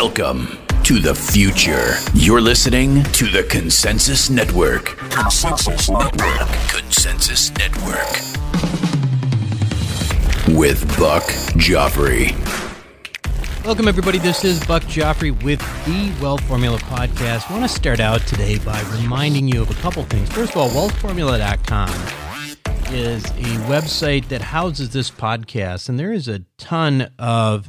Welcome to the future. You're listening to the Consensus Network. Consensus Network. Consensus Network. With Buck Joffrey. Welcome, everybody. This is Buck Joffrey with the Wealth Formula Podcast. I want to start out today by reminding you of a couple things. First of all, wealthformula.com is a website that houses this podcast, and there is a ton of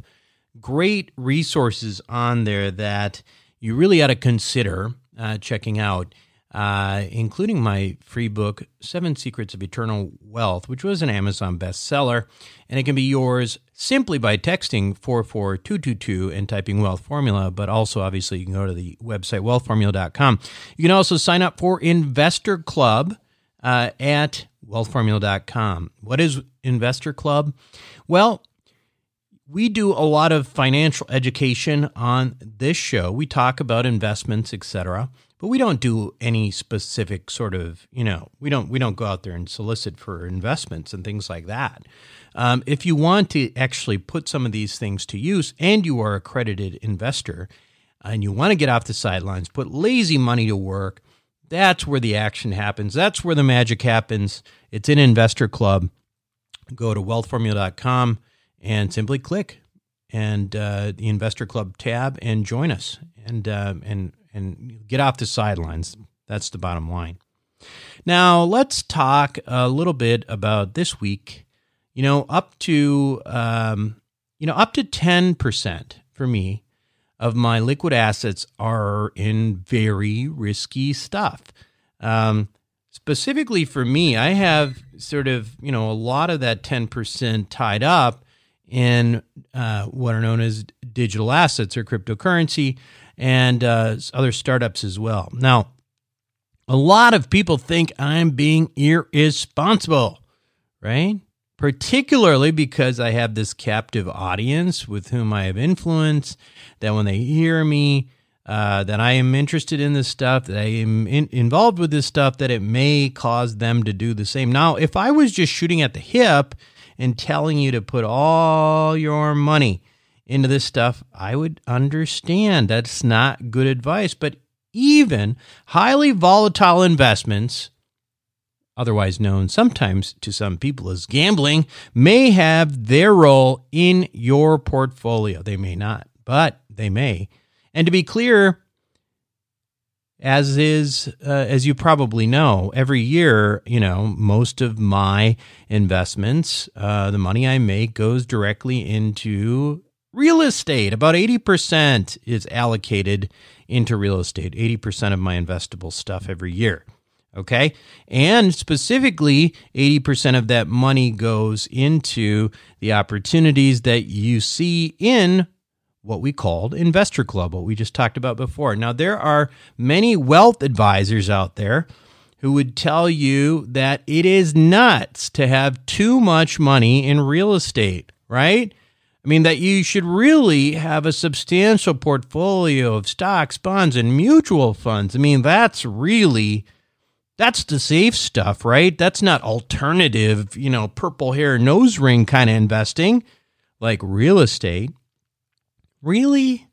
great resources on there that you really ought to consider uh, checking out, uh, including my free book, Seven Secrets of Eternal Wealth, which was an Amazon bestseller. And it can be yours simply by texting 44222 and typing wealth formula. But also, obviously, you can go to the website wealthformula.com. You can also sign up for Investor Club uh, at wealthformula.com. What is Investor Club? Well, we do a lot of financial education on this show. We talk about investments, etc., but we don't do any specific sort of, you know, we don't we don't go out there and solicit for investments and things like that. Um, if you want to actually put some of these things to use, and you are accredited investor, and you want to get off the sidelines, put lazy money to work, that's where the action happens. That's where the magic happens. It's in Investor Club. Go to wealthformula.com and simply click and uh, the Investor Club tab and join us and uh, and and get off the sidelines. That's the bottom line. Now let's talk a little bit about this week. You know, up to um, you know up to ten percent for me of my liquid assets are in very risky stuff. Um, specifically for me, I have sort of you know a lot of that ten percent tied up in uh, what are known as digital assets or cryptocurrency and uh, other startups as well. Now, a lot of people think I'm being irresponsible, right? Particularly because I have this captive audience with whom I have influence, that when they hear me, uh, that I am interested in this stuff, that I am in, involved with this stuff, that it may cause them to do the same. Now, if I was just shooting at the hip and telling you to put all your money into this stuff, I would understand that's not good advice. But even highly volatile investments, otherwise known sometimes to some people as gambling, may have their role in your portfolio. They may not, but they may. And to be clear, as is uh, as you probably know every year you know most of my investments uh, the money i make goes directly into real estate. About 80% is allocated into real estate 80% of my investable stuff every year okay? And specifically 80% of that money goes into the opportunities that you see in what we called Investor Club, what we just talked about before. Now, there are many wealth advisors out there who would tell you that it is nuts to have too much money in real estate, right? I mean, that you should really have a substantial portfolio of stocks, bonds, and mutual funds. I mean, that's really. That's the safe stuff, right? That's not alternative, you know, purple hair nose ring kind of investing like real estate. Really?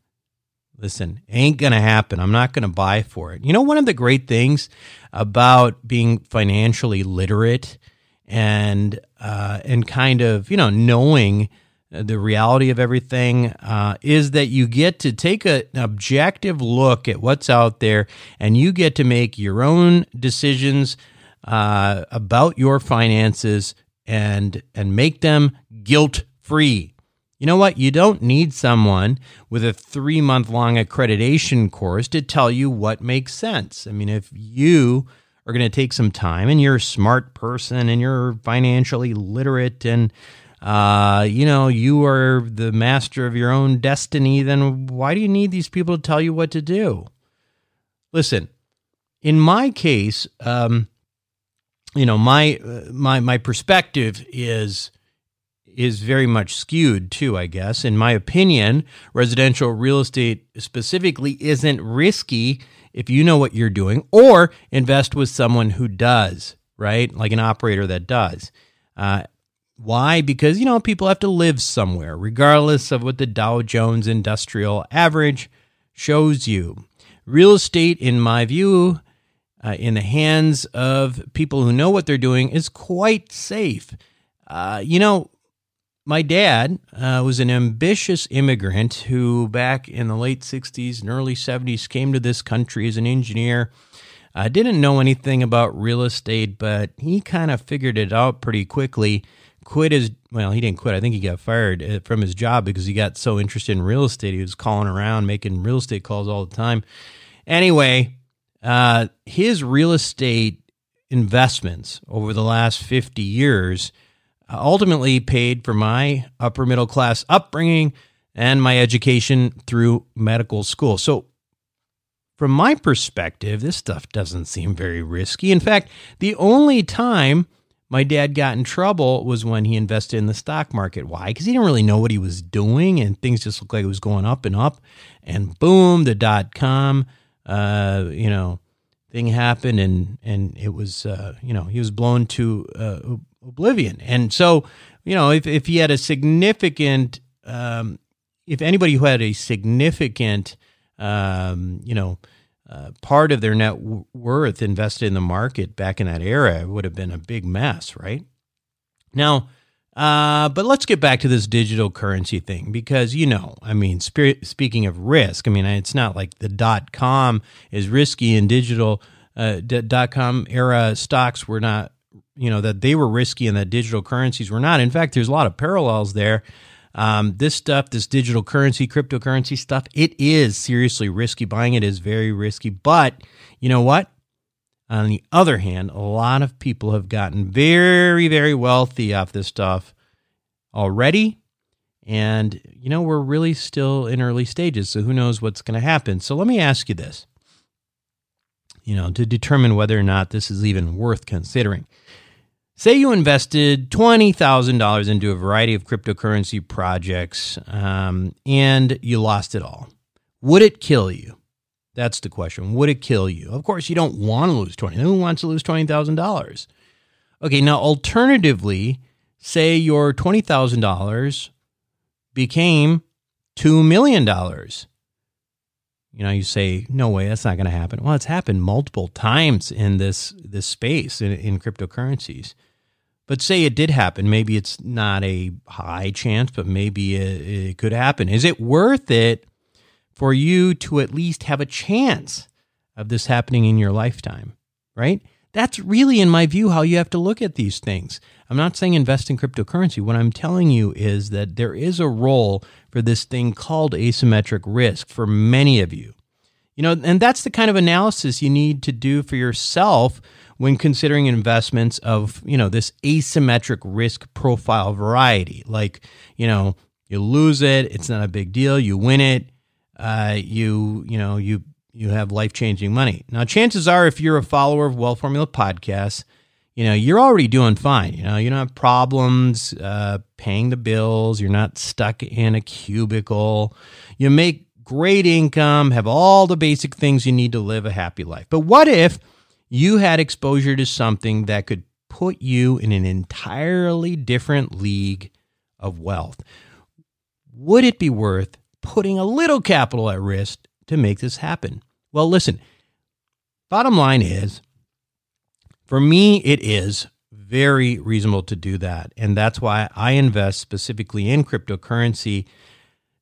Listen, ain't going to happen. I'm not going to buy for it. You know, one of the great things about being financially literate and uh, and kind of you know knowing the reality of everything uh, is that you get to take a, an objective look at what's out there, and you get to make your own decisions uh, about your finances and and make them guilt free. You know what? You don't need someone with a three month long accreditation course to tell you what makes sense. I mean, if you are going to take some time and you're a smart person and you're financially literate and uh, you know, you are the master of your own destiny, then why do you need these people to tell you what to do? Listen, in my case, um, you know, my uh, my my perspective is is very much skewed too, I guess. In my opinion, residential real estate specifically isn't risky if you know what you're doing or invest with someone who does, right? Like an operator that does. Uh, Why? Because, you know, people have to live somewhere, regardless of what the Dow Jones Industrial Average shows you. Real estate, in my view, uh, in the hands of people who know what they're doing, is quite safe. Uh, you know, my dad uh, was an ambitious immigrant who, back in the late 60s and early 70s, came to this country as an engineer. I didn't know anything about real estate, but he kind of figured it out pretty quickly. Quit his, well, he didn't quit. I think he got fired uh, from his job because he got so interested in real estate. He was calling around, making real estate calls all the time. Anyway, uh, his real estate investments over the last 50 years ultimately paid for my upper middle class upbringing and my education through medical school. So, from my perspective, this stuff doesn't seem very risky. In fact, the only time my dad got in trouble was when he invested in the stock market. Why? Because he didn't really know what he was doing, and things just looked like it was going up and up. And boom, the dot com, uh, you know, thing happened, and and it was, uh, you know, he was blown to uh, oblivion. And so, you know, if, if he had a significant, um, if anybody who had a significant, um, you know, uh, part of their net worth invested in the market back in that era, it would have been a big mess, right? Now, uh, but let's get back to this digital currency thing because, you know, I mean, speaking of risk, I mean, it's not like the dot com is risky and digital uh, dot com era stocks were not you know that they were risky and that digital currencies were not. In fact, there's a lot of parallels there. Um, this stuff, this digital currency, cryptocurrency stuff, it is seriously risky. Buying it is very risky. But you know what? On the other hand, a lot of people have gotten very, very wealthy off this stuff already. And, you know, we're really still in early stages. So who knows what's going to happen. So let me ask you this, you know, to determine whether or not this is even worth considering. Say you invested $20,000 into a variety of cryptocurrency projects um, and you lost it all. Would it kill you? That's the question. Would it kill you? Of course, you don't want to lose 20. Who wants to lose $20,000? Okay, now alternatively, say your $20,000 became $2 million. You know, you say, no way, that's not going to happen. Well, it's happened multiple times in this this space in, in cryptocurrencies. But say it did happen. Maybe it's not a high chance, but maybe it, it could happen. Is it worth it for you to at least have a chance of this happening in your lifetime? Right? That's really, in my view, how you have to look at these things. I'm not saying invest in cryptocurrency. What I'm telling you is that there is a role for this thing called asymmetric risk for many of you. You know, and that's the kind of analysis you need to do for yourself when considering investments of, you know, this asymmetric risk profile variety. Like, you know, you lose it, it's not a big deal. You win it, uh, you, you know, you you have life changing money. Now, chances are, if you're a follower of Wealth Formula podcasts, you know you're already doing fine. You know you don't have problems uh, paying the bills. You're not stuck in a cubicle. You make great income, have all the basic things you need to live a happy life. But what if you had exposure to something that could put you in an entirely different league of wealth. Would it be worth putting a little capital at risk to make this happen? Well, listen, bottom line is for me, it is very reasonable to do that. And that's why I invest specifically in cryptocurrency.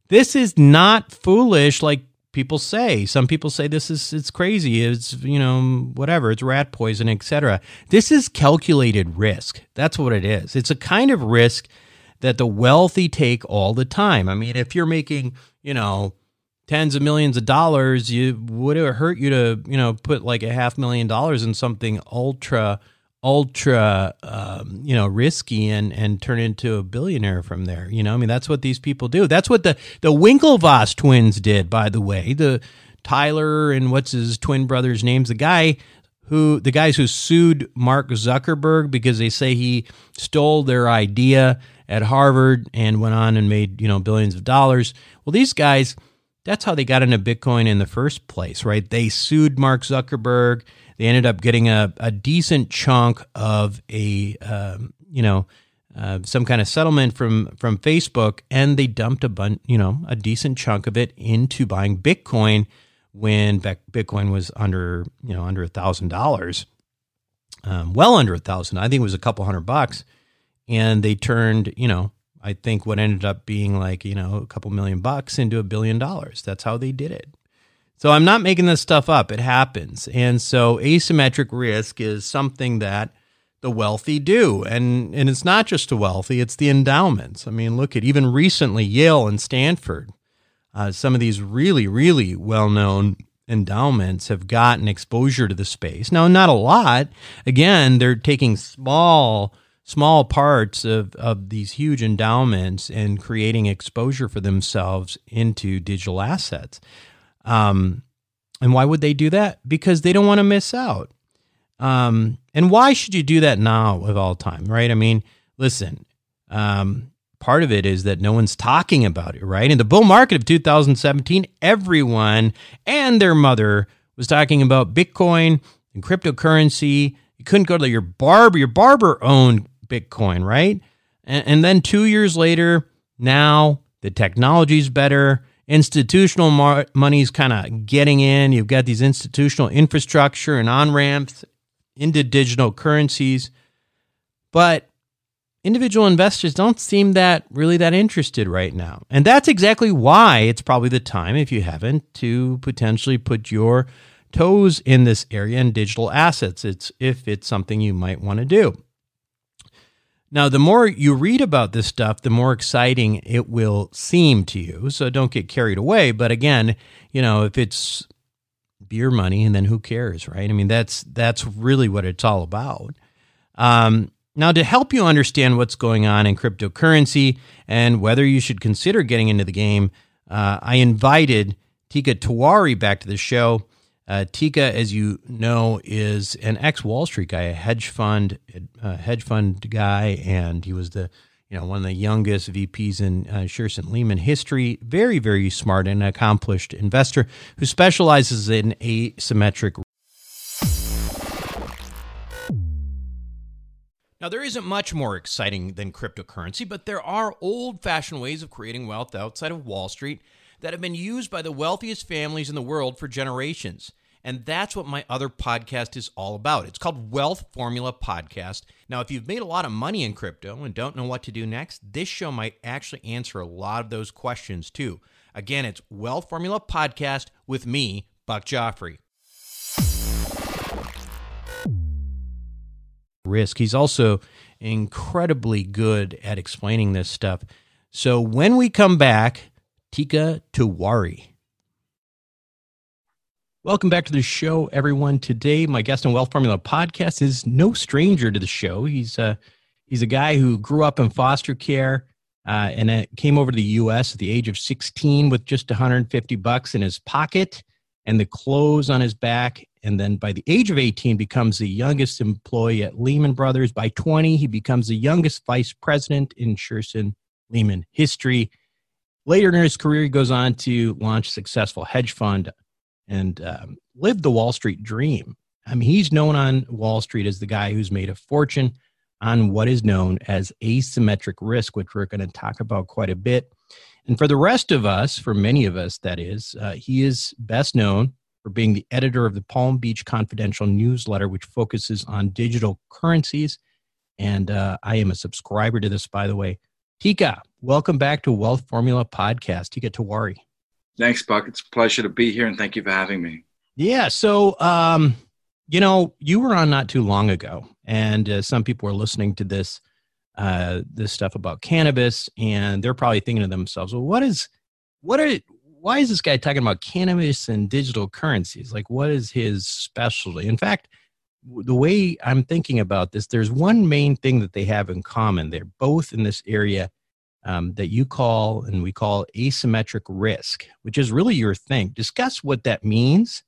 This is not foolish like people say. Some people say this is it's crazy. It's you know whatever. It's rat poison, etc. This is calculated risk. That's what it is. It's a kind of risk that the wealthy take all the time. I mean, if you're making you know tens of millions of dollars, you would it hurt you to you know put like a half million dollars in something ultra ultra um, you know risky and and turn into a billionaire from there you know? I mean that's what these people do. That's what the the winklevoss twins did by the way. The tyler and what's his twin brother's names the guy who the guys who sued mark zuckerberg because they say he stole their idea at harvard and went on and made you know billions of dollars. Well these guys that's how they got into bitcoin in the first place right? They sued mark zuckerberg they ended up getting a, a decent chunk of a um, you know uh, some kind of settlement from from Facebook, and they dumped a bun, you know, a decent chunk of it into buying Bitcoin when Bitcoin was under, you know, under a thousand dollars, um, well under a thousand. I think it was a couple hundred bucks, and they turned, you know, I think what ended up being like, you know, a couple million bucks into a billion dollars. That's how they did it. So I'm not making this stuff up. It happens. And so asymmetric risk is something that the wealthy do. And, and it's not just the wealthy, it's the endowments. I mean, look at even recently Yale and Stanford. Uh, some of these really, really well known endowments have gotten exposure to the space. Now, not a lot. Again, they're taking small, small parts of, of these huge endowments and creating exposure for themselves into digital assets. Um, and why would they do that? Because they don't want to miss out. Um, and why should you do that now of all time, right? I mean, listen, um, part of it is that no one's talking about it, right? In the bull market of 2017, everyone and their mother was talking about Bitcoin and cryptocurrency. You couldn't go to your barber, your barber owned Bitcoin, right? And, and then two years later, now the technology's better. Institutional mar- money's kind of getting in. You've got these institutional infrastructure and on ramps into digital currencies. But individual investors don't seem that really that interested right now. And that's exactly why it's probably the time, if you haven't, to potentially put your toes in this area in digital assets. It's if it's something you might want to do. Now, the more you read about this stuff, the more exciting it will seem to you. So don't get carried away. But again, you know, if it's beer money, and then who cares, right? I mean, that's that's really what it's all about. Um, now, to help you understand what's going on in cryptocurrency and whether you should consider getting into the game, uh, I invited Teeka Tiwari back to the show. Uh, Teeka, as you know, is an ex Wall Street guy, a hedge fund, uh, hedge fund guy, and he was the you know, one of the youngest VPs in uh, Shearson Lehman history. Very, very smart and accomplished investor who specializes in asymmetric. Now, there isn't much more exciting than cryptocurrency, but there are old fashioned ways of creating wealth outside of Wall Street that have been used by the wealthiest families in the world for generations. And that's what my other podcast is all about. It's called Wealth Formula Podcast. Now, if you've made a lot of money in crypto and don't know what to do next, this show might actually answer a lot of those questions too. Again, it's Wealth Formula Podcast with me, Buck Joffrey. Risk. He's also incredibly good at explaining this stuff. So when we come back, Teeka Tiwari. Welcome back to the show, everyone. Today, my guest on Wealth Formula podcast is no stranger to the show. He's a uh, he's a guy who grew up in foster care uh, and uh, came over to the U.S. at the age of 16 with just 150 bucks in his pocket and the clothes on his back. And then by the age of 18, becomes the youngest employee at Lehman Brothers. By 20, he becomes the youngest vice president in Shearson Lehman history. Later in his career, he goes on to launch a successful hedge fund and um, lived the Wall Street dream. I mean, he's known on Wall Street as the guy who's made a fortune on what is known as asymmetric risk, which we're going to talk about quite a bit. And for the rest of us, for many of us, that is, uh, he is best known for being the editor of the Palm Beach Confidential newsletter, which focuses on digital currencies. And uh, I am a subscriber to this, by the way. Teeka, welcome back to Wealth Formula Podcast. Teeka Tiwari. Thanks, Buck. It's a pleasure to be here, and thank you for having me. Yeah. So, um, you know, you were on not too long ago, and uh, some people are listening to this uh, this stuff about cannabis, and they're probably thinking to themselves, "Well, what is what are why is this guy talking about cannabis and digital currencies? Like, what is his specialty?" In fact, the way I'm thinking about this, there's one main thing that they have in common. They're both in this area um, that you call and we call asymmetric risk, which is really your thing. Discuss what that means,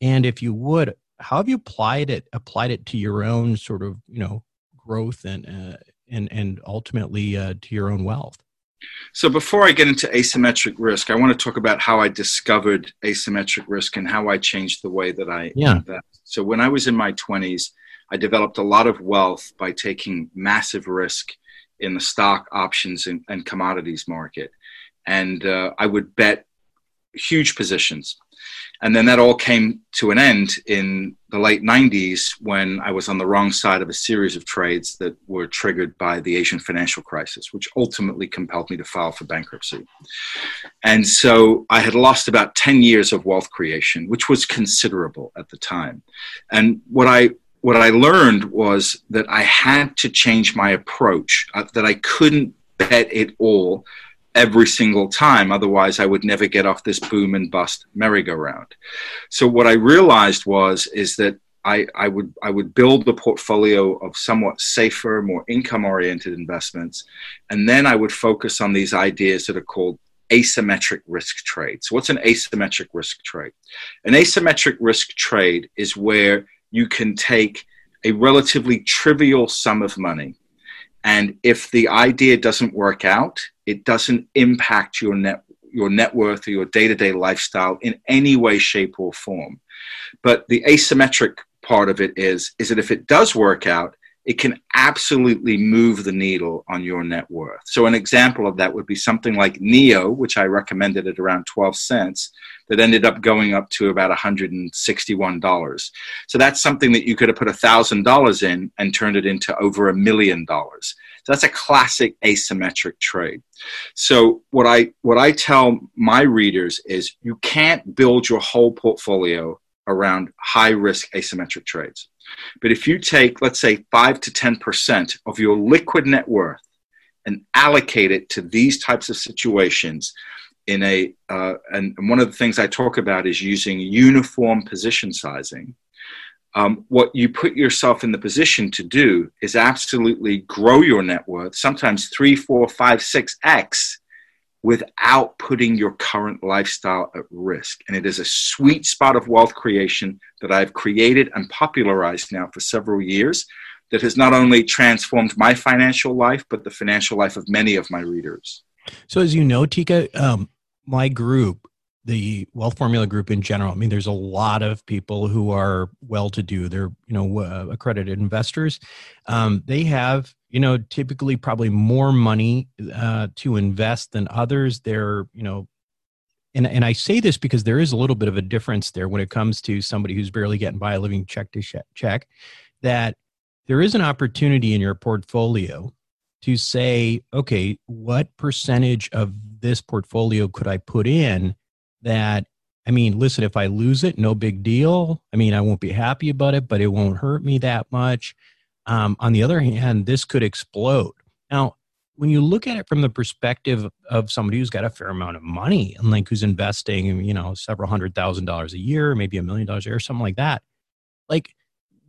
and if you would, how have you applied it applied it to your own sort of you know growth and uh, and and ultimately uh, to your own wealth. So before I get into asymmetric risk, I want to talk about how I discovered asymmetric risk and how I changed the way that I yeah. invest. So when I was in my 20s, I developed a lot of wealth by taking massive risk in the stock options and, and commodities market. And uh, I would bet huge positions. And then that all came to an end in the late 90s when I was on the wrong side of a series of trades that were triggered by the Asian financial crisis, which ultimately compelled me to file for bankruptcy. And so I had lost about 10 years of wealth creation, which was considerable at the time. And what I what I learned was that I had to change my approach, uh, that I couldn't bet it all every single time. Otherwise, I would never get off this boom and bust merry-go-round. So what I realized was is that I, I would I would build a portfolio of somewhat safer, more income-oriented investments, and then I would focus on these ideas that are called asymmetric risk trade. So, what's an asymmetric risk trade? An asymmetric risk trade is where you can take a relatively trivial sum of money and if the idea doesn't work out, it doesn't impact your net your net worth or your day-to-day lifestyle in any way, shape, or form. But the asymmetric part of it is is that if it does work out, it can absolutely move the needle on your net worth. So, an example of that would be something like neo which I recommended at around 12 cents, that ended up going up to about $161. So, that's something that you could have put $1,000 in and turned it into over a million dollars. So, that's a classic asymmetric trade. So, what I, what I tell my readers is you can't build your whole portfolio around high risk asymmetric trades. But if you take, let's say, 5 to 10% of your liquid net worth and allocate it to these types of situations, in a, uh, and one of the things I talk about is using uniform position sizing. Um, what you put yourself in the position to do is absolutely grow your net worth, sometimes three, four, five, six X without putting your current lifestyle at risk. And it is a sweet spot of wealth creation that I've created and popularized now for several years that has not only transformed my financial life, but the financial life of many of my readers. So, as you know, Teeka, um, my group, the Wealth Formula Group in general, I mean, there's a lot of people who are well to do. They're, you know, uh, accredited investors. Um, they have you know, typically probably more money uh, to invest than others. They're, you know, and, and I say this because there is a little bit of a difference there when it comes to somebody who's barely getting by a living check to check, that there is an opportunity in your portfolio to say, okay, what percentage of this portfolio could I put in that I mean, listen, if I lose it, no big deal. I mean, I won't be happy about it, but it won't hurt me that much. Um, on the other hand, this could explode. Now, when you look at it from the perspective of somebody who's got a fair amount of money and like who's investing, you know, several hundred thousand dollars a year, maybe a million dollars a year, something like that, like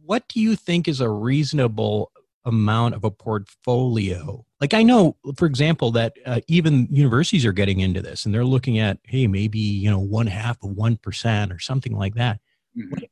what do you think is a reasonable amount of a portfolio? Like I know, for example, that uh, even universities are getting into this and they're looking at, hey, maybe you know, one half of one percent or something like that. Mm-hmm.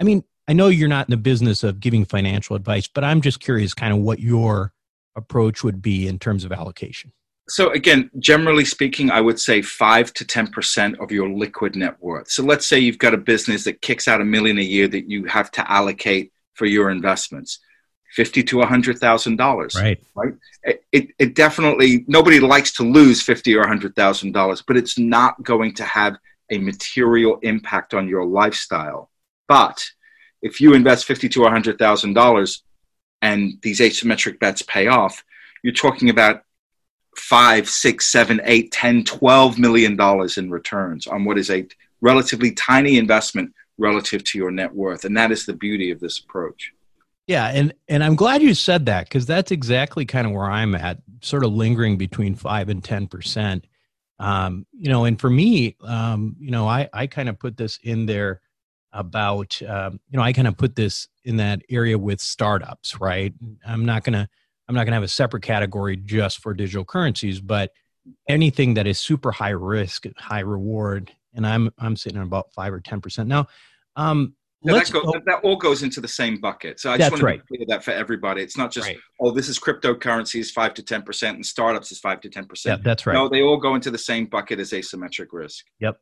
I mean, I know you're not in the business of giving financial advice, but I'm just curious kind of what your approach would be in terms of allocation. So again, generally speaking, I would say five to ten percent of your liquid net worth. So let's say you've got a business that kicks out a million a year that you have to allocate for your investments, fifty to a hundred thousand dollars. Right. Right. It, it definitely nobody likes to lose fifty or a hundred thousand dollars, but it's not going to have a material impact on your lifestyle. But if you invest fifty to a hundred thousand dollars and these asymmetric bets pay off, you're talking about five, six, seven, eight, ten, twelve million dollars in returns on what is a relatively tiny investment relative to your net worth. And that is the beauty of this approach. Yeah, and and I'm glad you said that because that's exactly kind of where I'm at, sort of lingering between five and ten percent. Um, you know, and for me, um, you know, I I kind of put this in there about um, you know i kind of put this in that area with startups right i'm not gonna i'm not gonna have a separate category just for digital currencies but anything that is super high risk high reward and i'm i'm sitting at about five or ten percent now um that, go, that, all goes into the same bucket. So I just want to right. clear that for everybody, it's not just right. oh, this is cryptocurrency is five to ten percent, and startups is five to ten percent. Yeah, that's right. No, they all go into the same bucket as asymmetric risk. Yep.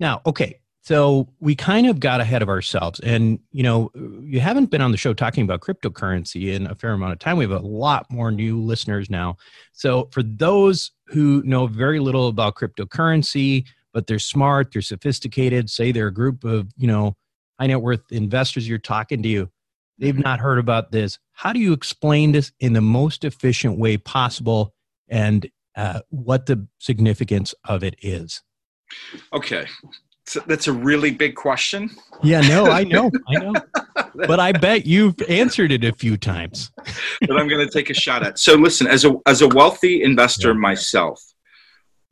Now, okay, So we kind of got ahead of ourselves. And, you know, you haven't been on the show talking about cryptocurrency in a fair amount of time. We have a lot more new listeners now. So for those who know very little about cryptocurrency, but they're smart, they're sophisticated, say they're a group of, you know, high net worth investors you're talking to you, they've not heard about this. How do you explain this in the most efficient way possible and uh, what the significance of it is? Okay. So that's a really big question. Yeah, no, I know, I know. but I bet you've answered it a few times. but I'm going to take a shot at. So listen, as a as a wealthy investor yeah. myself,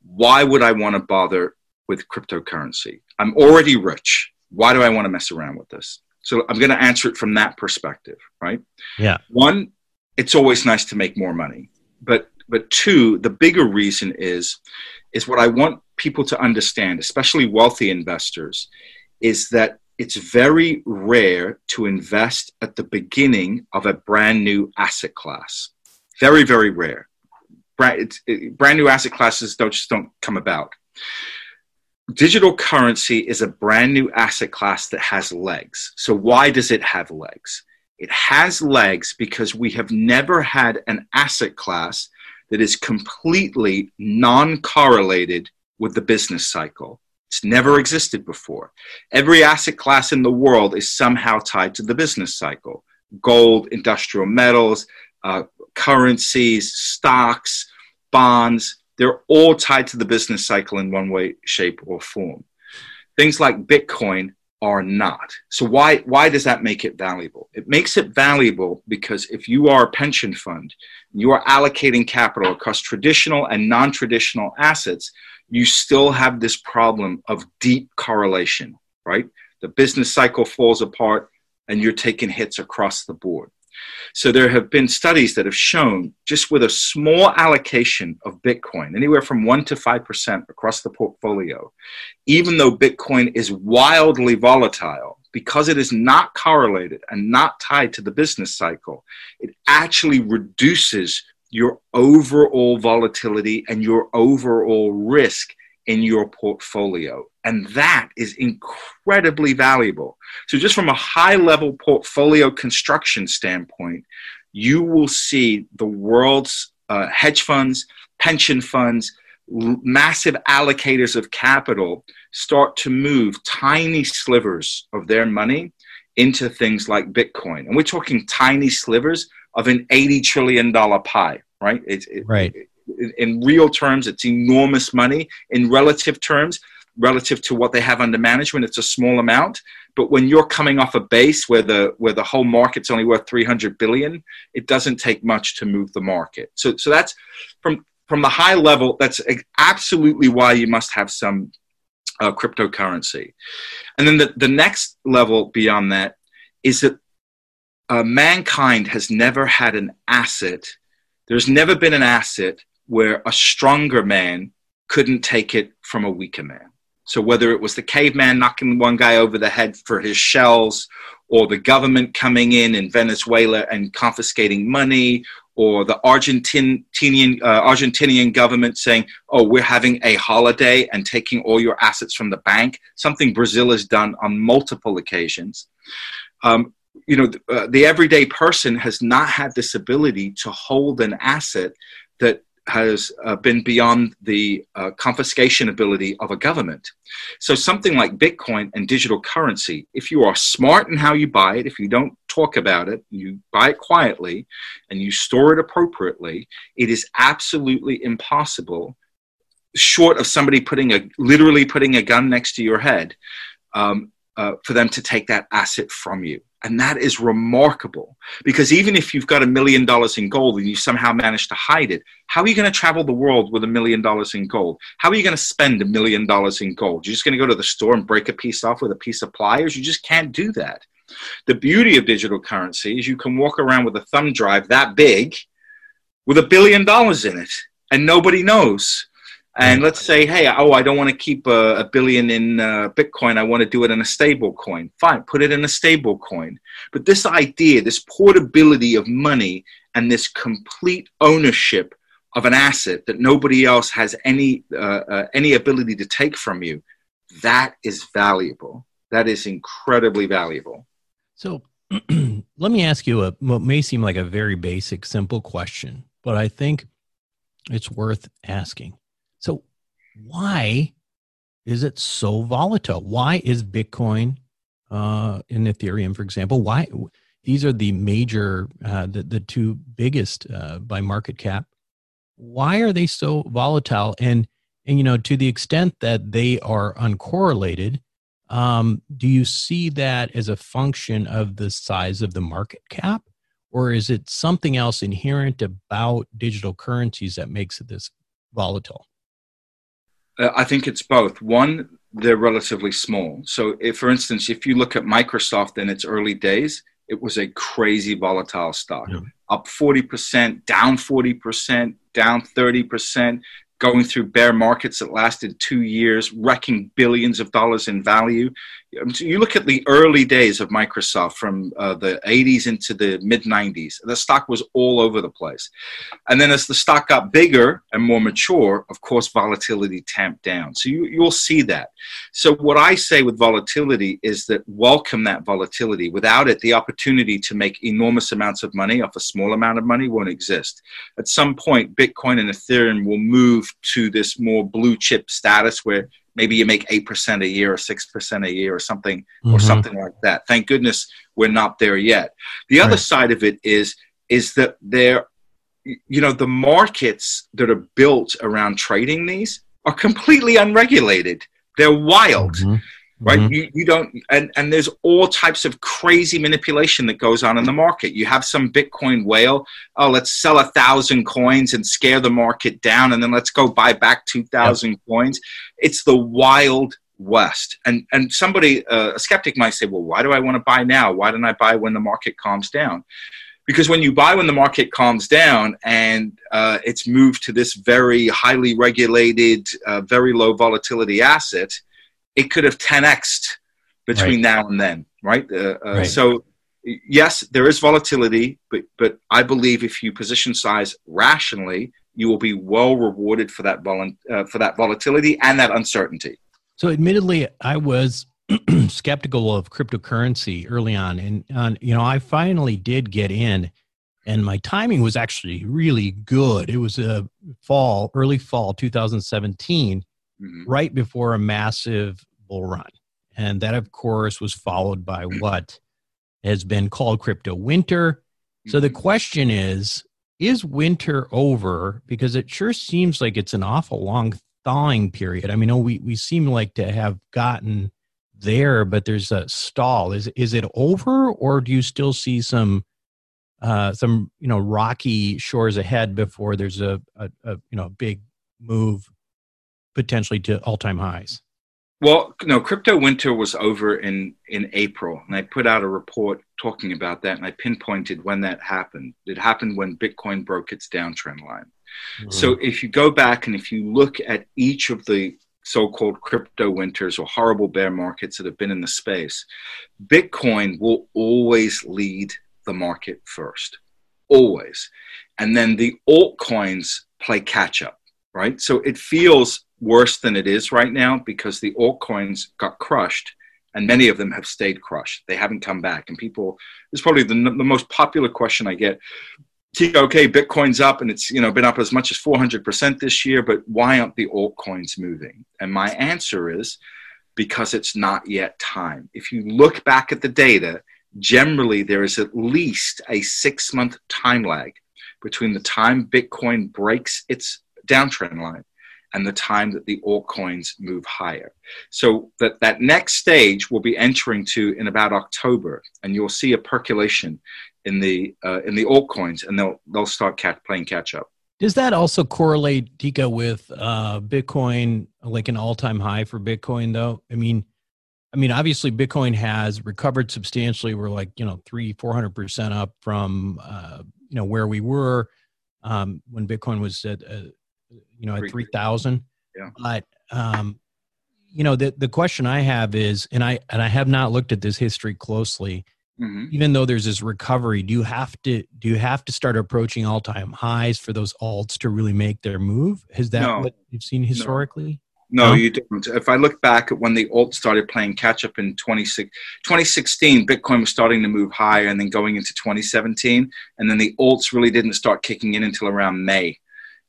why would I want to bother with cryptocurrency? I'm already rich. Why do I want to mess around with this? So I'm going to answer it from that perspective, right? Yeah. One, it's always nice to make more money. But but two, the bigger reason is is what I want people to understand, especially wealthy investors, is that it's very rare to invest at the beginning of a brand new asset class. Very, very rare. Brand, it, brand new asset classes don't just don't come about. Digital currency is a brand new asset class that has legs. So why does it have legs? It has legs because we have never had an asset class that is completely non correlated with the business cycle. It's never existed before. Every asset class in the world is somehow tied to the business cycle gold, industrial metals, uh, currencies, stocks, bonds. They're all tied to the business cycle in one way, shape, or form. Things like Bitcoin are not. So why why does that make it valuable? It makes it valuable because if you are a pension fund, you are allocating capital across traditional and non-traditional assets, you still have this problem of deep correlation, right? The business cycle falls apart and you're taking hits across the board. So there have been studies that have shown just with a small allocation of Bitcoin, anywhere from 1 to 5% across the portfolio, even though Bitcoin is wildly volatile, because it is not correlated and not tied to the business cycle, it actually reduces your overall volatility and your overall risk in your portfolio. And that is incredibly valuable. So, just from a high level portfolio construction standpoint, you will see the world's uh, hedge funds, pension funds, massive allocators of capital start to move tiny slivers of their money into things like Bitcoin. And we're talking tiny slivers of an $80 trillion pie, right? It's, right. It, in real terms, it's enormous money. In relative terms, relative to what they have under management, it's a small amount. But when you're coming off a base where the where the whole market's only worth 300 billion, it doesn't take much to move the market. So so that's from from the high level. That's absolutely why you must have some uh, cryptocurrency. And then the, the next level beyond that is that uh, mankind has never had an asset. There's never been an asset where a stronger man couldn't take it from a weaker man. So whether it was the caveman knocking one guy over the head for his shells, or the government coming in in Venezuela and confiscating money, or the Argentinian uh, Argentinian government saying, "Oh, we're having a holiday and taking all your assets from the bank," something Brazil has done on multiple occasions. Um, you know, uh, the everyday person has not had this ability to hold an asset that has uh, been beyond the uh, confiscation ability of a government. So, something like Bitcoin and digital currency, if you are smart in how you buy it, if you don't talk about it, you buy it quietly, and you store it appropriately, it is absolutely impossible, short of somebody putting a literally putting a gun next to your head, um, uh, for them to take that asset from you. And that is remarkable because even if you've got a million dollars in gold and you somehow manage to hide it, how are you going to travel the world with a million dollars in gold? How are you going to spend a million dollars in gold? You're just going to go to the store and break a piece off with a piece of pliers? You just can't do that. The beauty of digital currency is you can walk around with a thumb drive that big with a billion dollars in it and nobody knows. And let's say, hey, oh, I don't want to keep a, a billion in uh, Bitcoin. I want to do it in a stable coin. Fine, put it in a stable coin. But this idea, this portability of money and this complete ownership of an asset that nobody else has any, uh, uh, any ability to take from you, that is valuable. That is incredibly valuable. So let me ask you a what may seem like a very basic, simple question, but I think it's worth asking. Why is it so volatile? Why is Bitcoin uh, and Ethereum, for example, why these are the major, uh, the, the two biggest uh, by market cap? Why are they so volatile? And and you know, to the extent that they are uncorrelated, um, do you see that as a function of the size of the market cap, or is it something else inherent about digital currencies that makes it this volatile? Uh, I think it's both. One, they're relatively small. So, if, for instance, if you look at Microsoft in its early days, it was a crazy volatile stock, yeah. up 40%, down 40%, down 30%, going through bear markets that lasted two years, wrecking billions of dollars in value. You look at the early days of Microsoft from uh, the 80s into the mid 90s, the stock was all over the place. And then as the stock got bigger and more mature, of course, volatility tamped down. So you, you'll see that. So, what I say with volatility is that welcome that volatility. Without it, the opportunity to make enormous amounts of money off a small amount of money won't exist. At some point, Bitcoin and Ethereum will move to this more blue chip status where maybe you make 8% a year or 6% a year or something mm-hmm. or something like that. Thank goodness we're not there yet. The right. other side of it is is that there you know the markets that are built around trading these are completely unregulated. They're wild. Mm-hmm right? Mm-hmm. you, you don't and, and there's all types of crazy manipulation that goes on in the market. You have some bitcoin whale oh let's sell a thousand coins and scare the market down and then let's go buy back 2000 yep. coins. It's the wild west. And and somebody uh, a skeptic might say well why do i want to buy now? Why don't i buy when the market calms down? Because when you buy when the market calms down and uh, it's moved to this very highly regulated uh, very low volatility asset it could have 10xed between right. now and then, right? Uh, uh, right? So, yes, there is volatility, but but I believe if you position size rationally, you will be well rewarded for that vol- uh, for that volatility and that uncertainty. So, admittedly, I was skeptical of cryptocurrency early on, and on you know, I finally did get in. And my timing was actually really good. It was a fall, early fall 2017 mm-hmm. right before a massive bull run. And that, of course, was followed by what has been called crypto winter. So the mm-hmm. question is Is winter over? Because it sure seems like it's an awful long thawing period. I mean, we, we seem like to have gotten there, but there's a stall. Is is it over, or do you still see some uh, some you know rocky shores ahead before there's a, a, a you know big move potentially to all time highs? Well, no, crypto winter was over in, in April, and I put out a report talking about that, and I pinpointed when that happened. It happened when Bitcoin broke its downtrend line. Mm-hmm. So if you go back and if you look at each of the so-called crypto winters or horrible bear markets that have been in the space, Bitcoin will always lead the market first, always, and then the altcoins play catch up, right? So it feels worse than it is right now because the altcoins got crushed and many of them have stayed crushed. They haven't come back. And people, it's probably the, the most popular question I get. Okay, Bitcoin's up and it's you know been up as much as 400% this year, but why aren't the altcoins moving? And my answer is because it's not yet time. If you look back at the data, generally there is at least a six month time lag between the time Bitcoin breaks its downtrend line and the time that the altcoins move higher. So that, that next stage we'll be entering to in about October, and you'll see a percolation in the uh, in the altcoins, and they'll they'll start cat, playing catch up. Does that also correlate, Teeka, with uh, Bitcoin, like an all-time high for Bitcoin? Though, I mean, I mean, obviously, Bitcoin has recovered substantially. We're like, you know, three, four hundred percent up from, uh, you know, where we were um, when Bitcoin was at, uh, you know, at 3,000. Yeah. But, um, you know, the, the question I have is, and I, and I have not looked at this history closely, mm-hmm. even though there's this recovery, do you have to, do you have to start approaching all time highs for those alts to really make their move? Is that no. what you've seen historically? No, no, you don't. If I look back at when the alt started playing catch up in 2016, Bitcoin was starting to move higher and then going into 2017. And then the alts really didn't start kicking in until around May.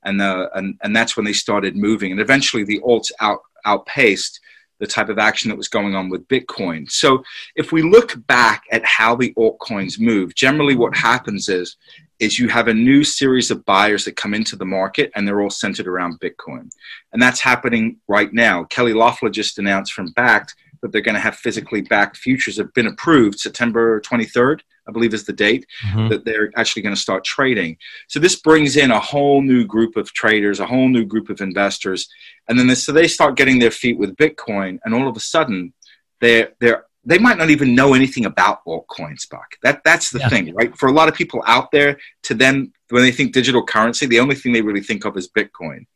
And, uh, and, and that's when they started moving. And eventually the alts out, outpaced the type of action that was going on with Bitcoin. So if we look back at how the altcoins move, generally what happens is is you have a new series of buyers that come into the market and they're all centered around Bitcoin. And that's happening right now. Kelly Loeffler just announced from Bakkt that they're going to have physically backed futures have been approved September 23rd, I believe is the date mm-hmm. that they're actually going to start trading. So this brings in a whole new group of traders, a whole new group of investors. And then this, so they start getting their feet with Bitcoin and all of a sudden they're, they're they might not even know anything about altcoins, Buck. That that's the yeah. thing, right? For a lot of people out there, to them, when they think digital currency, the only thing they really think of is Bitcoin.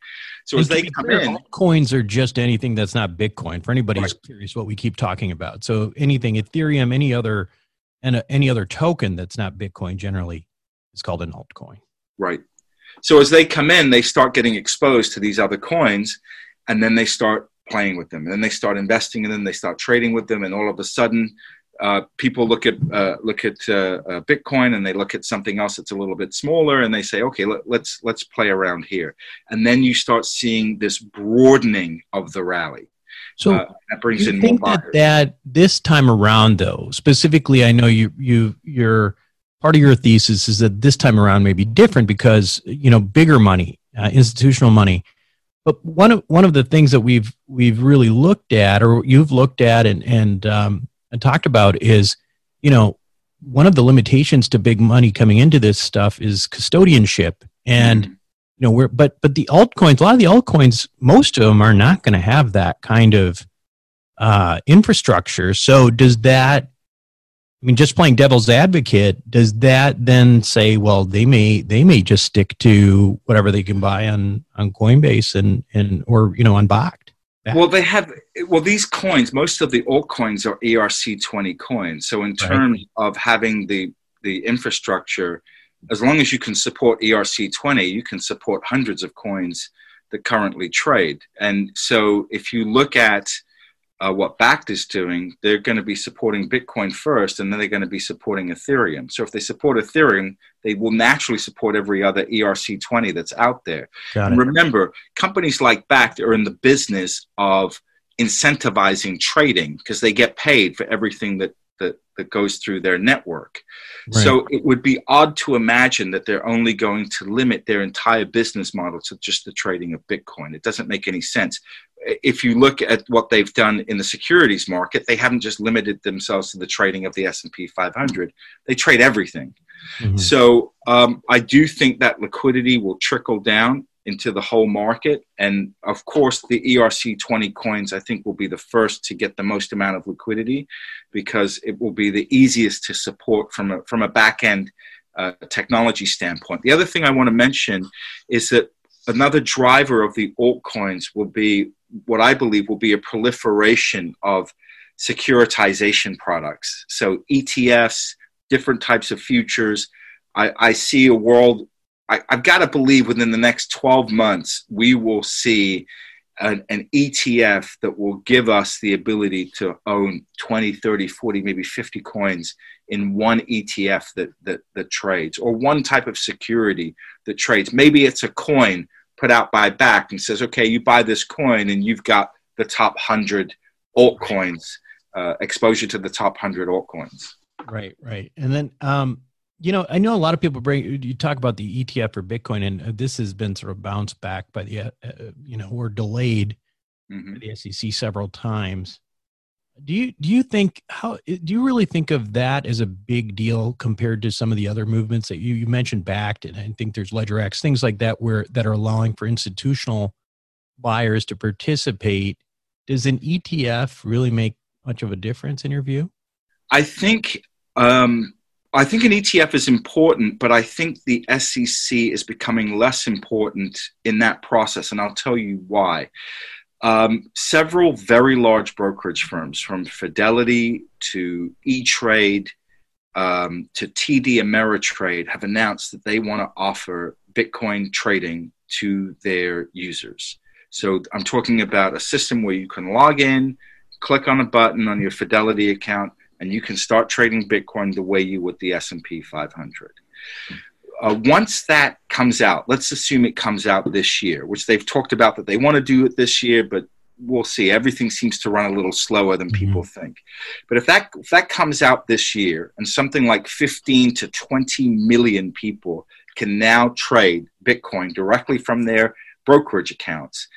So and as they come in, altcoins are just anything that's not Bitcoin. For anybody right. who's curious, what we keep talking about. So anything Ethereum, any other, and any other token that's not Bitcoin, generally is called an altcoin. Right. So as they come in, they start getting exposed to these other coins, and then they start playing with them. And then they start investing in them, they start trading with them, and all of a sudden, uh, people look at uh, look at uh, uh Bitcoin and they look at something else that's a little bit smaller, and they say, okay, let, let's let's play around here. And then you start seeing this broadening of the rally. So uh, that brings in think more that, that this time around, though, specifically, I know you you your part of your thesis is that this time around may be different because you know bigger money, uh, institutional money. But one of one of the things that we've we've really looked at, or you've looked at and and um, and talked about, is you know one of the limitations to big money coming into this stuff is custodianship, and mm-hmm. You know we're but but the altcoins, a lot of the altcoins, most of them are not going to have that kind of uh, infrastructure. So does that I mean, just playing devil's advocate, does that then say, well, they may they may just stick to whatever they can buy on on Coinbase and and or you know on? Well, they have well these coins. Most of the altcoins are ERC twenty coins. So in terms right. of having the the infrastructure, as long as you can support ERC twenty, you can support hundreds of coins that currently trade. And so if you look at uh, what Bakkt is doing, they're going to be supporting Bitcoin first, and then they're going to be supporting Ethereum. So if they support Ethereum, they will naturally support every other ERC20 that's out there. And remember, companies like Bakkt are in the business of incentivizing trading because they get paid for everything that that, that goes through their network. Right. So it would be odd to imagine that they're only going to limit their entire business model to just the trading of Bitcoin. It doesn't make any sense. If you look at what they've done in the securities market, they haven't just limited themselves to the trading of the S&P 500. They trade everything. Mm-hmm. So um, I do think that liquidity will trickle down into the whole market. And of course, the ERC20 coins, I think, will be the first to get the most amount of liquidity because it will be the easiest to support from a, from a back end uh, technology standpoint. The other thing I want to mention is that another driver of the altcoins will be what I believe will be a proliferation of securitization products. So ETFs, different types of futures. I, I see a world I, have got to believe within the next 12 months, we will see an, an, ETF that will give us the ability to own 20, 30, 40, maybe 50 coins in one ETF that, that, that trades, or one type of security that trades. Maybe it's a coin put out by Bakkt and says, okay, you buy this coin and you've got the top 100 altcoins, uh, exposure to the top 100 altcoins. Right, right. And then um, you know, I know a lot of people bring you talk about the ETF for Bitcoin, and uh, this has been sort of bounced back by the, uh, uh, you know, or delayed mm-hmm. by the SEC several times. Do you do you think how do you really think of that as a big deal compared to some of the other movements that you, you mentioned Bakkt and I think there's Ledger LedgerX, things like that, where that are allowing for institutional buyers to participate. Does an ETF really make much of a difference in your view? I think um, I think an ETF is important, but I think the SEC is becoming less important in that process, and I'll tell you why. Um, several very large brokerage firms, from Fidelity to E Trade um, to TD Ameritrade, have announced that they want to offer Bitcoin trading to their users. So I'm talking about a system where you can log in, click on a button on your Fidelity account, and you can start trading Bitcoin the way you would the S&P 500. Uh, once that comes out, let's assume it comes out this year, which they've talked about that they want to do it this year, but we'll see. Everything seems to run a little slower than people mm-hmm. think. But if that if that comes out this year, and something like 15 to 20 million people can now trade Bitcoin directly from their brokerage accounts,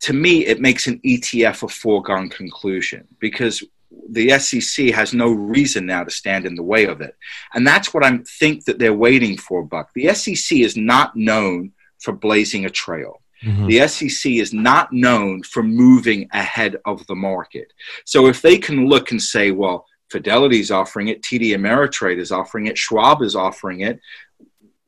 to me, it makes an ETF a foregone conclusion because the SEC has no reason now to stand in the way of it. And that's what I think that they're waiting for, Buck. The SEC is not known for blazing a trail. Mm-hmm. The SEC is not known for moving ahead of the market. So if they can look and say, well, Fidelity is offering it, TD Ameritrade is offering it, Schwab is offering it,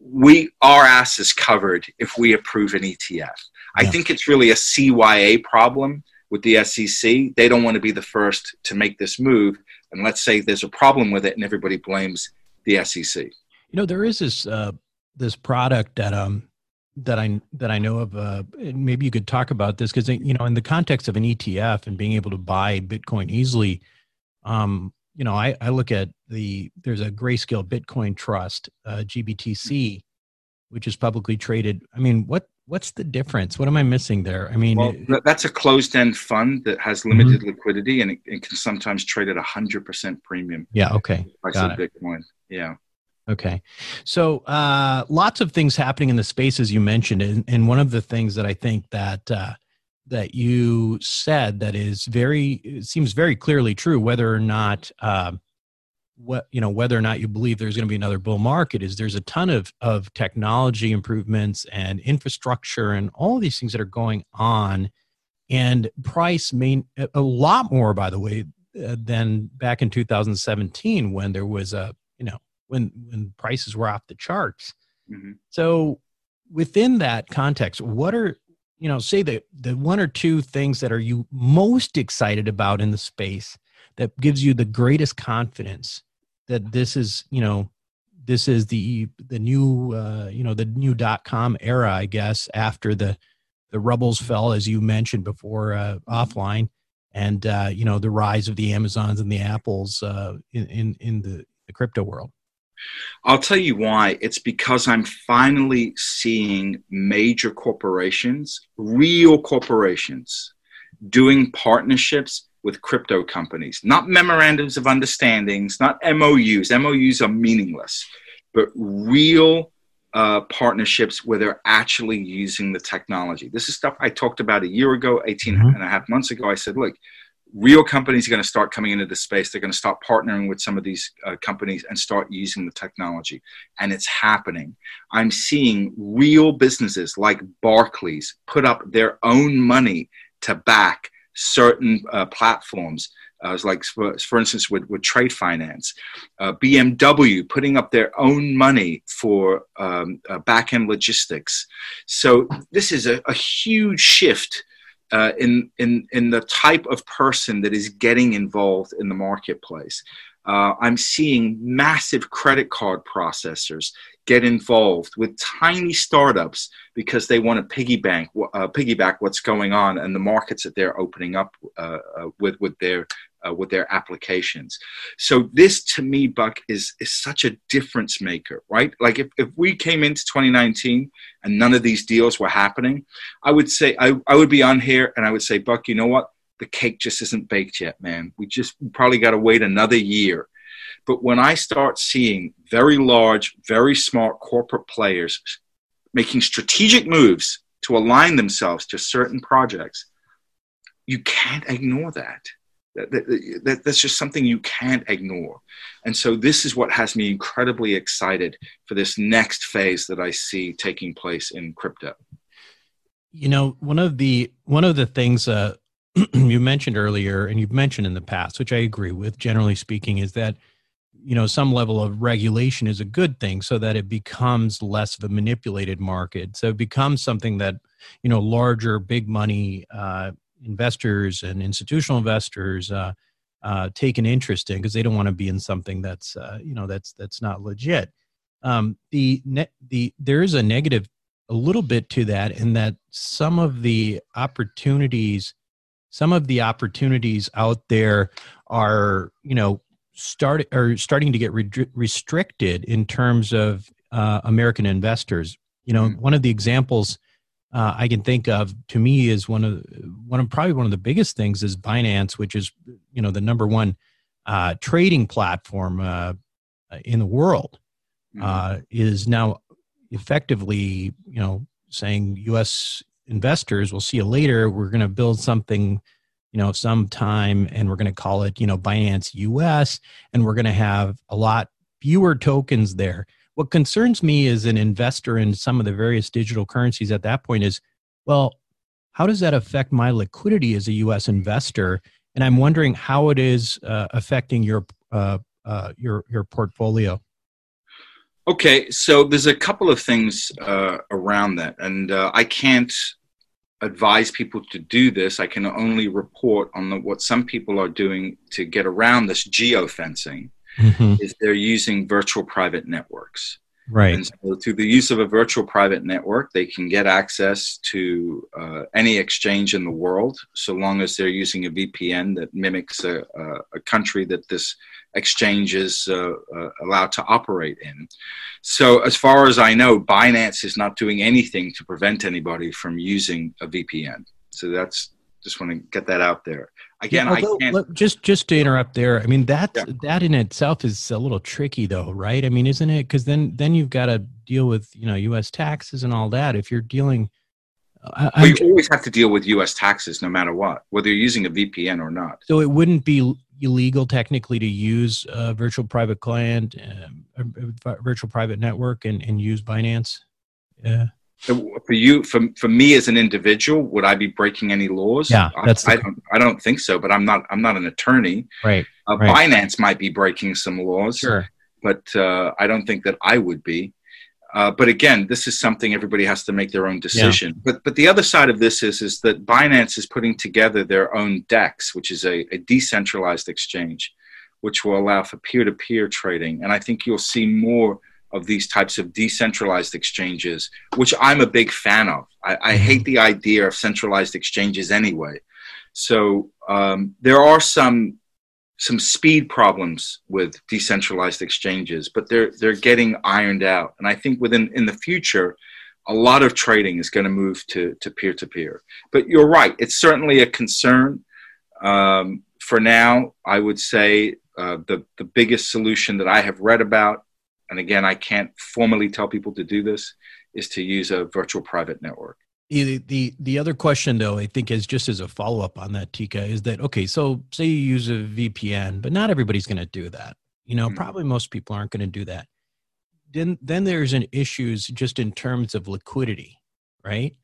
we our ass is covered if we approve an ETF. Yeah. I think it's really a CYA problem with the SEC. They don't want to be the first to make this move. And let's say there's a problem with it, and everybody blames the SEC. You know, there is this uh, this product that um that I that I know of. Uh, maybe you could talk about this because you know, in the context of an ETF and being able to buy Bitcoin easily, um, you know, I, I look at the there's a Grayscale Bitcoin Trust, uh, GBTC, which is publicly traded. I mean, what what's the difference? What am I missing there? I mean, well, that's a closed-end fund that has limited mm-hmm. liquidity and it, it, can sometimes trade at a hundred percent premium. Yeah. Okay. Got it. Bitcoin. Yeah. Okay. So uh, lots of things happening in the space as you mentioned, and, and one of the things that I think that uh, that you said that is very seems very clearly true whether or not uh, what you know whether or not you believe there's going to be another bull market is there's a ton of of technology improvements and infrastructure and all these things that are going on and price main a lot more by the way uh, than back in 2017 when there was a you know when when prices were off the charts mm-hmm. so within that context what are you know say the the one or two things that are you most excited about in the space that gives you the greatest confidence that this is you know this is the the new uh, you know the new dot com era i guess after the the rubbles fell as you mentioned before uh, offline and uh, you know the rise of the amazons and the apples uh, in, in in the, the crypto world I'll tell you why. It's because I'm finally seeing major corporations, real corporations, doing partnerships with crypto companies, not memorandums of understandings, not MOUs. MOUs are meaningless, but real uh, partnerships where they're actually using the technology. This is stuff I talked about a year ago, 18 mm-hmm. and a half months ago. I said, look, real companies are going to start coming into the space. They're going to start partnering with some of these uh, companies and start using the technology. And it's happening. I'm seeing real businesses like Barclays put up their own money to back certain uh, platforms. Uh, like for, for, instance with, with trade finance uh, bmw putting up their own money for um, uh, back-end logistics so this is a, a huge shift uh, in in in the type of person that is getting involved in the marketplace. Uh, I'm seeing massive credit card processors get involved with tiny startups because they want to piggyback uh, piggyback what's going on and the markets that they're opening up uh, uh, with with their uh, with their applications. So this to me, Buck, is is such a difference maker, right? Like if, if we came into 2019 and none of these deals were happening, I would say I, I would be on here and I would say, Buck, you know what? The cake just isn't baked yet, man. We just probably got to wait another year. But when I start seeing very large, very smart corporate players making strategic moves to align themselves to certain projects, you can't ignore that. That, that, that, that's just something you can't ignore. And so this is what has me incredibly excited for this next phase that I see taking place in crypto. You know, one of the one of the things uh, you mentioned earlier, and you've mentioned in the past, which I agree with, generally speaking, is that you know some level of regulation is a good thing so that it becomes less of a manipulated market so it becomes something that you know larger big money uh, investors and institutional investors uh, uh, take an interest in because they don't want to be in something that's uh, you know that's that's not legit. Um, the ne- the there is a negative a little bit to that in that some of the opportunities some of the opportunities out there are you know start are starting to get re- restricted in terms of uh, American investors. You know, mm-hmm. one of the examples uh, I can think of to me is one of one of probably one of the biggest things is Binance, which is you know the number one uh, trading platform uh, in the world, mm-hmm. Uh, is now effectively you know saying U.S. investors will see you later. We're going to build something you know sometime and we're going to call it you know binance us and we're going to have a lot fewer tokens there what concerns me as an investor in some of the various digital currencies at that point is well how does that affect my liquidity as a us investor and i'm wondering how it is uh, affecting your uh, uh, your your portfolio okay so there's a couple of things uh, around that and uh, i can't advise people to do this. I can only report on the, what some people are doing to get around this geofencing. Mm-hmm. Is they're using virtual private networks. Right. And so, through the use of a virtual private network, they can get access to uh, any exchange in the world, so long as they're using a VPN that mimics a, a, a country that this exchange is uh, uh, allowed to operate in. So, as far as I know, Binance is not doing anything to prevent anybody from using a VPN. So that's just want to get that out there. Again, yeah, although, I can't. Look, just just to interrupt there. I mean that yeah. that in itself is a little tricky, though, right? I mean, isn't it? Because then then you've got to deal with you know U.S. taxes and all that. If you're dealing, I, well, you always have to deal with U.S. taxes, no matter what, whether you're using a VPN or not. So it wouldn't be illegal technically to use a virtual private client, uh, a virtual private network, and, and use Binance. Yeah. For you, for, for me as an individual, would I be breaking any laws? Yeah, that's I, I don't. I don't think so. But I'm not. I'm not an attorney. Right. Uh, right. Binance might be breaking some laws. Sure. But uh, I don't think that I would be. Uh, but again, this is something everybody has to make their own decision. Yeah. But but the other side of this is is that Binance is putting together their own DEX, which is a, a decentralized exchange, which will allow for peer to peer trading. And I think you'll see more of these types of decentralized exchanges, which I'm a big fan of. I, I mm-hmm. hate the idea of centralized exchanges anyway. So um, there are some some speed problems with decentralized exchanges, but they're they're getting ironed out. And I think within in the future, a lot of trading is going to move to to peer to peer. But you're right; it's certainly a concern. Um, for now, I would say uh, the the biggest solution that I have read about, and again, I can't formally tell people to do this, is to use a virtual private network. The, the the other question though i think is just as a follow-up on that teeka is that okay so say you use a vpn but not everybody's going to do that you know mm-hmm. probably most people aren't going to do that then then there's an issues just in terms of liquidity right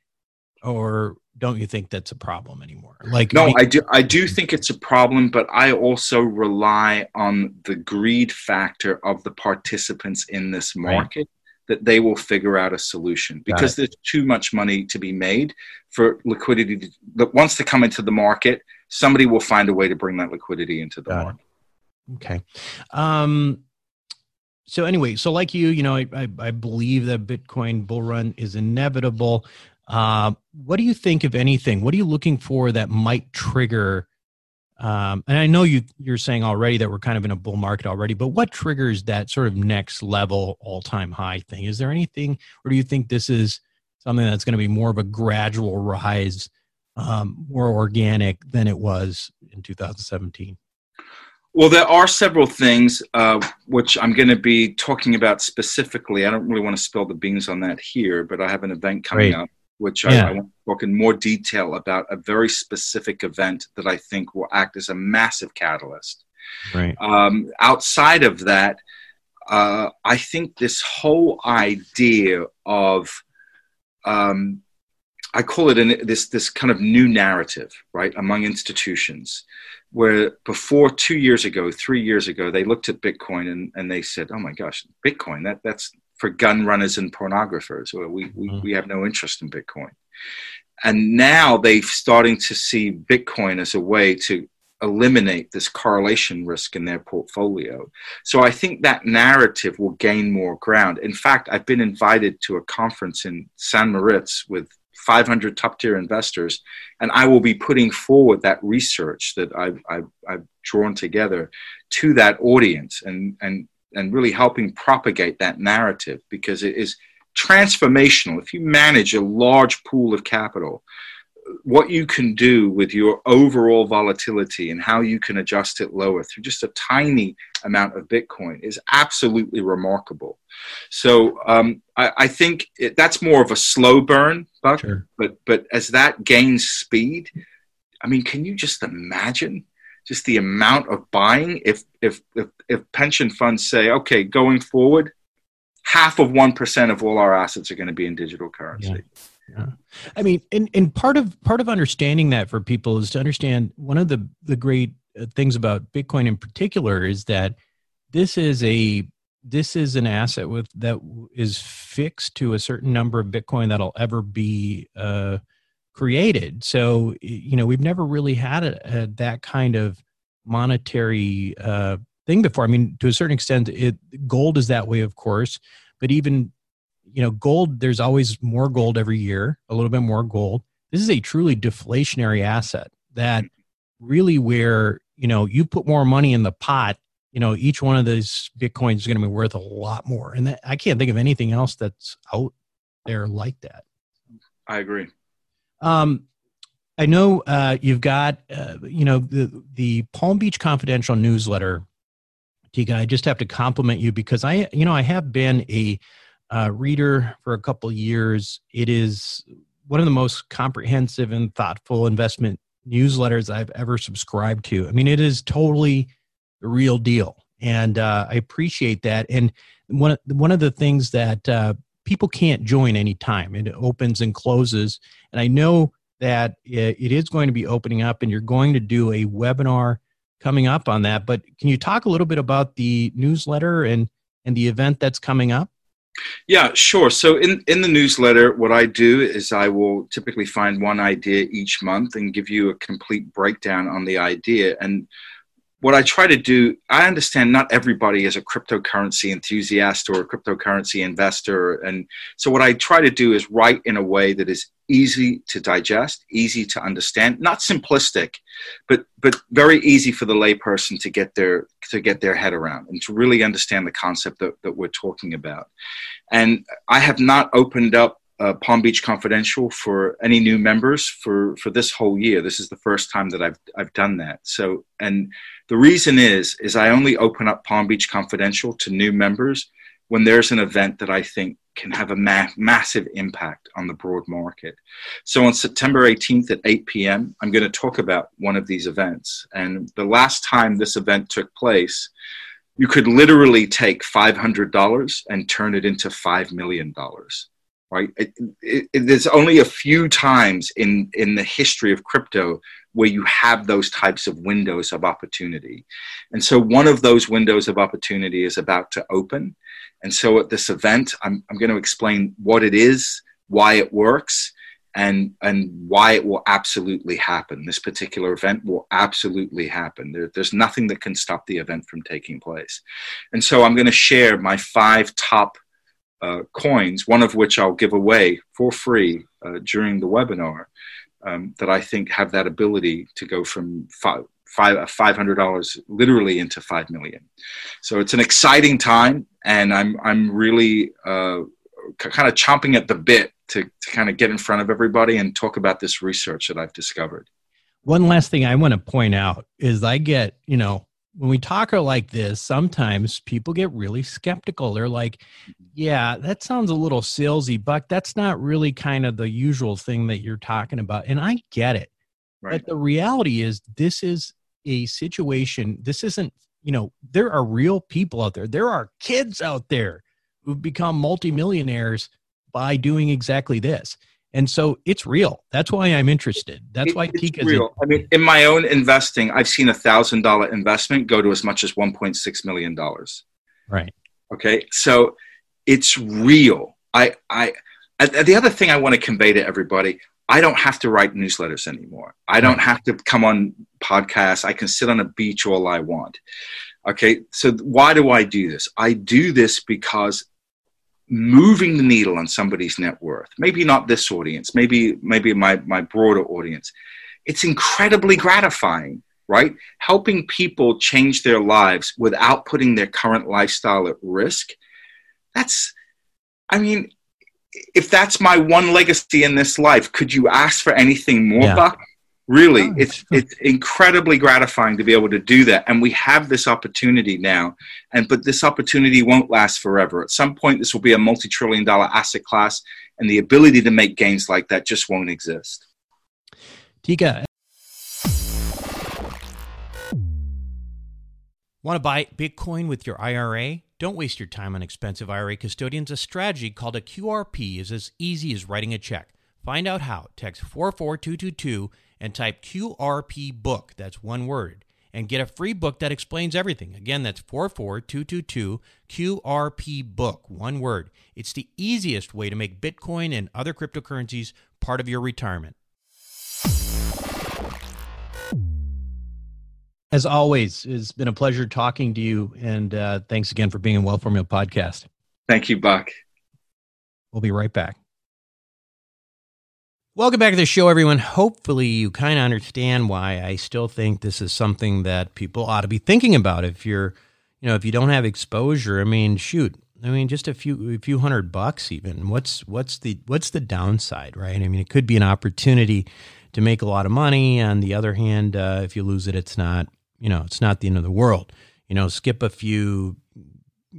or don't you think that's a problem anymore like no i do i do think it's a problem but i also rely on the greed factor of the participants in this market right that they will figure out a solution because there's too much money to be made for liquidity to, that wants to come into the market. Somebody will find a way to bring that liquidity into the Got market. It. Okay. Um, so anyway, so like you, you know, I, I, I believe that Bitcoin bull run is inevitable. Uh, what do you think, of anything? What are you looking for that might trigger um, and I know you you're saying already that we're kind of in a bull market already, but what triggers that sort of next level all time high thing? Is there anything, or do you think this is something that's going to be more of a gradual rise, um, more organic than it was in 2017? Well, there are several things uh, which I'm going to be talking about specifically. I don't really want to spill the beans on that here, but I have an event coming Great. up which yeah. I, I, want to talk in more detail about a very specific event that I think will act as a massive catalyst. Right. Um, outside of that, uh, I think this whole idea of um, I call it an, this this kind of new narrative, right, among institutions, where before two years ago, three years ago, they looked at Bitcoin and, and they said, "Oh my gosh, Bitcoin that that's for gun runners and pornographers. We, we, mm-hmm. we have no interest in Bitcoin. And now they're starting to see Bitcoin as a way to eliminate this correlation risk in their portfolio. So I think that narrative will gain more ground. In fact, I've been invited to a conference in San Moritz with 500 top tier investors, and I will be putting forward that research that I've, I've, I've drawn together to that audience and, and, and really helping propagate that narrative because it is transformational. If you manage a large pool of capital, what you can do with your overall volatility and how you can adjust it lower through just a tiny amount of Bitcoin is absolutely remarkable. So um, I, I, think it, that's more of a slow burn, Buck. Sure. But but as that gains speed, I mean, can you just imagine just the amount of buying if if if, if pension funds say, okay, going forward, half of one percent of all our assets are going to be in digital currency. Yeah. Yeah. I mean, and, and part of part of understanding that for people is to understand one of the the great uh, things about Bitcoin in particular is that this is a this is an asset with that is fixed to a certain number of Bitcoin that'll ever be uh, created. So you know we've never really had a, a, that kind of monetary uh, thing before. I mean, to a certain extent, it gold is that way, of course, but even you know, gold, there's always more gold every year, a little bit more gold. This is a truly deflationary asset that really where, you know, you put more money in the pot, you know, each one of those Bitcoins is going to be worth a lot more. And that, I can't think of anything else that's out there like that. I agree. Um, I know uh, you've got, uh, you know, the the Palm Beach Confidential newsletter. Teeka, I just have to compliment you because I, you know, I have been a uh, reader for a couple years. It is one of the most comprehensive and thoughtful investment newsletters I've ever subscribed to. I mean, it is totally the real deal, and uh, I appreciate that. And one one of the things that uh, people can't join anytime it opens and closes, and I know that it is going to be opening up, and you're going to do a webinar coming up on that. But can you talk a little bit about the newsletter and and the event that's coming up? Yeah, sure. So in, in the newsletter, what I do is I will typically find one idea each month and give you a complete breakdown on the idea. And what I try to do, I understand not everybody is a cryptocurrency enthusiast or a cryptocurrency investor. And so what I try to do is write in a way that is easy to digest, easy to understand, not simplistic, but but very easy for the layperson to get their to get their head around and to really understand the concept that, that we're talking about. And I have not opened up uh, Palm Beach Confidential for any new members for for this whole year. This is the first time that I've I've done that. So and the reason is is I only open up Palm Beach Confidential to new members when there's an event that I think can have a ma- massive impact on the broad market. So on September 18th at 8 p.m., I'm going to talk about one of these events. And the last time this event took place, you could literally take $500 and turn it into $5 million right? It, it, it, there's only a few times in, in the history of crypto where you have those types of windows of opportunity. And so one of those windows of opportunity is about to open. And so at this event, I'm, I'm going to explain what it is, why it works, and, and why it will absolutely happen. This particular event will absolutely happen. There, there's nothing that can stop the event from taking place. And so I'm going to share my five top uh, coins, one of which I'll give away for free uh, during the webinar, um, that I think have that ability to go from five, five, $500 literally into 5 million. So it's an exciting time, and I'm, I'm really uh, c- kind of chomping at the bit to, to kind of get in front of everybody and talk about this research that I've discovered. One last thing I want to point out is I get, you know, when we talk er like this, sometimes people get really skeptical. They're like, yeah, that sounds a little salesy, Buck. That's not really kind of the usual thing that you're talking about. And I get it. Right. But the reality is, this is a situation. This isn't, you know, there are real people out there. There are kids out there who've become multimillionaires by doing exactly this. And so it's real. That's why I'm interested. That's why Teeka's real. I mean, in my own investing, I've seen a thousand dollar investment go to as much as 1.6 million dollars. Right. Okay. So it's real. I, I, the other thing I want to convey to everybody, I don't have to write newsletters anymore. I don't have to come on podcasts. I can sit on a beach all I want. Okay, so why do I do this? I do this because moving the needle on somebody's net worth, maybe not this audience, maybe maybe my, my broader audience, it's incredibly gratifying, right? Helping people change their lives without putting their current lifestyle at risk. That's I mean, if that's my one legacy in this life, could you ask for anything more, yeah. Buck? Really, oh, it's it's incredibly gratifying to be able to do that, and we have this opportunity now. And but this opportunity won't last forever. At some point, this will be a multi-trillion-dollar asset class, and the ability to make gains like that just won't exist. Teeka, want to buy Bitcoin with your IRA? Don't waste your time on expensive IRA custodians. A strategy called a QRP is as easy as writing a check. Find out how. Text 44222 and type QRP book. That's one word. And get a free book that explains everything. Again, that's 44222 QRP book. One word. It's the easiest way to make Bitcoin and other cryptocurrencies part of your retirement. As always, it's been a pleasure talking to you, and uh, thanks again for being in Wealth Formula Podcast. Thank you, Buck. We'll be right back. Welcome back to the show, everyone. Hopefully, you kind of understand why I still think this is something that people ought to be thinking about. If you're, you know, if you don't have exposure, I mean, shoot, I mean, just a few, a few hundred bucks, even. What's what's the what's the downside, right? I mean, it could be an opportunity to make a lot of money. On the other hand, uh, if you lose it, it's not you know, it's not the end of the world. You know, skip a few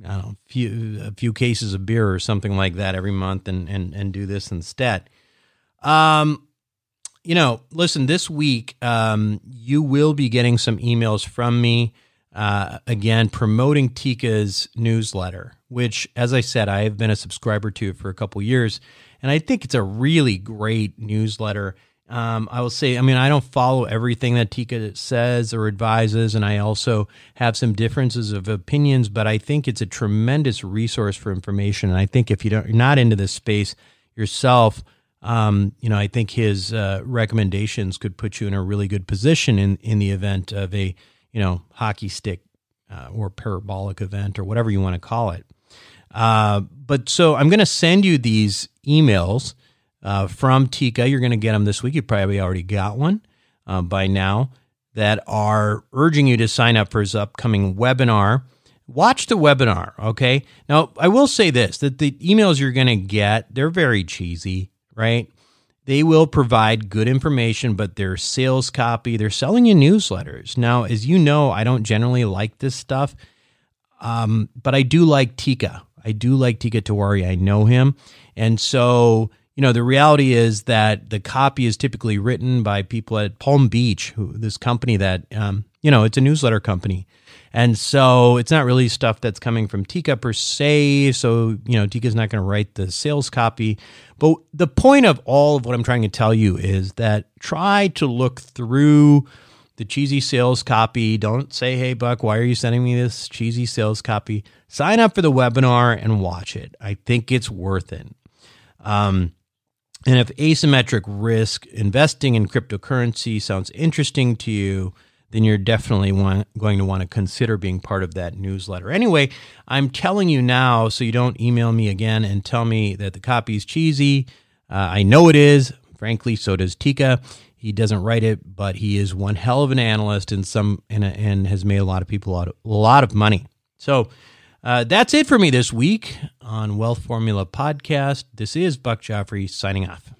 I don't know, few a few cases of beer or something like that every month and and and do this instead. Um you know, listen, this week um you will be getting some emails from me uh, again promoting Teeka's newsletter, which as I said, I have been a subscriber to for a couple years and I think it's a really great newsletter. Um, I will say, I mean, I don't follow everything that Teeka says or advises, and I also have some differences of opinions, but I think it's a tremendous resource for information. And I think if you don't, you're not into this space yourself, um, you know, I think his uh, recommendations could put you in a really good position in, in the event of a, you know, hockey stick uh, or parabolic event or whatever you want to call it. Uh, but so I'm going to send you these emails uh, from Teeka. You're going to get them this week. You probably already got one uh, by now that are urging you to sign up for his upcoming webinar. Watch the webinar, okay? Now, I will say this that the emails you're going to get, they're very cheesy, right? They will provide good information, but they're sales copy. They're selling you newsletters. Now, as you know, I don't generally like this stuff, um, but I do like Teeka. I do like Teeka Tiwari. I know him. And so you know, the reality is that the copy is typically written by people at Palm Beach, who this company that, um, you know, it's a newsletter company. And so it's not really stuff that's coming from Teeka per se. So, you know, Teeka's not going to write the sales copy. But the point of all of what I'm trying to tell you is that try to look through the cheesy sales copy. Don't say, hey, Buck, why are you sending me this cheesy sales copy? Sign up for the webinar and watch it. I think it's worth it. Um, and if asymmetric risk investing in cryptocurrency sounds interesting to you, then you're definitely want, going to want to consider being part of that newsletter. Anyway, I'm telling you now so you don't email me again and tell me that the copy is cheesy. Uh, I know it is. Frankly, so does Teeka. He doesn't write it, but he is one hell of an analyst and some and, and has made a lot of people a lot of, a lot of money. So uh, that's it for me this week on Wealth Formula Podcast. This is Buck Joffrey signing off.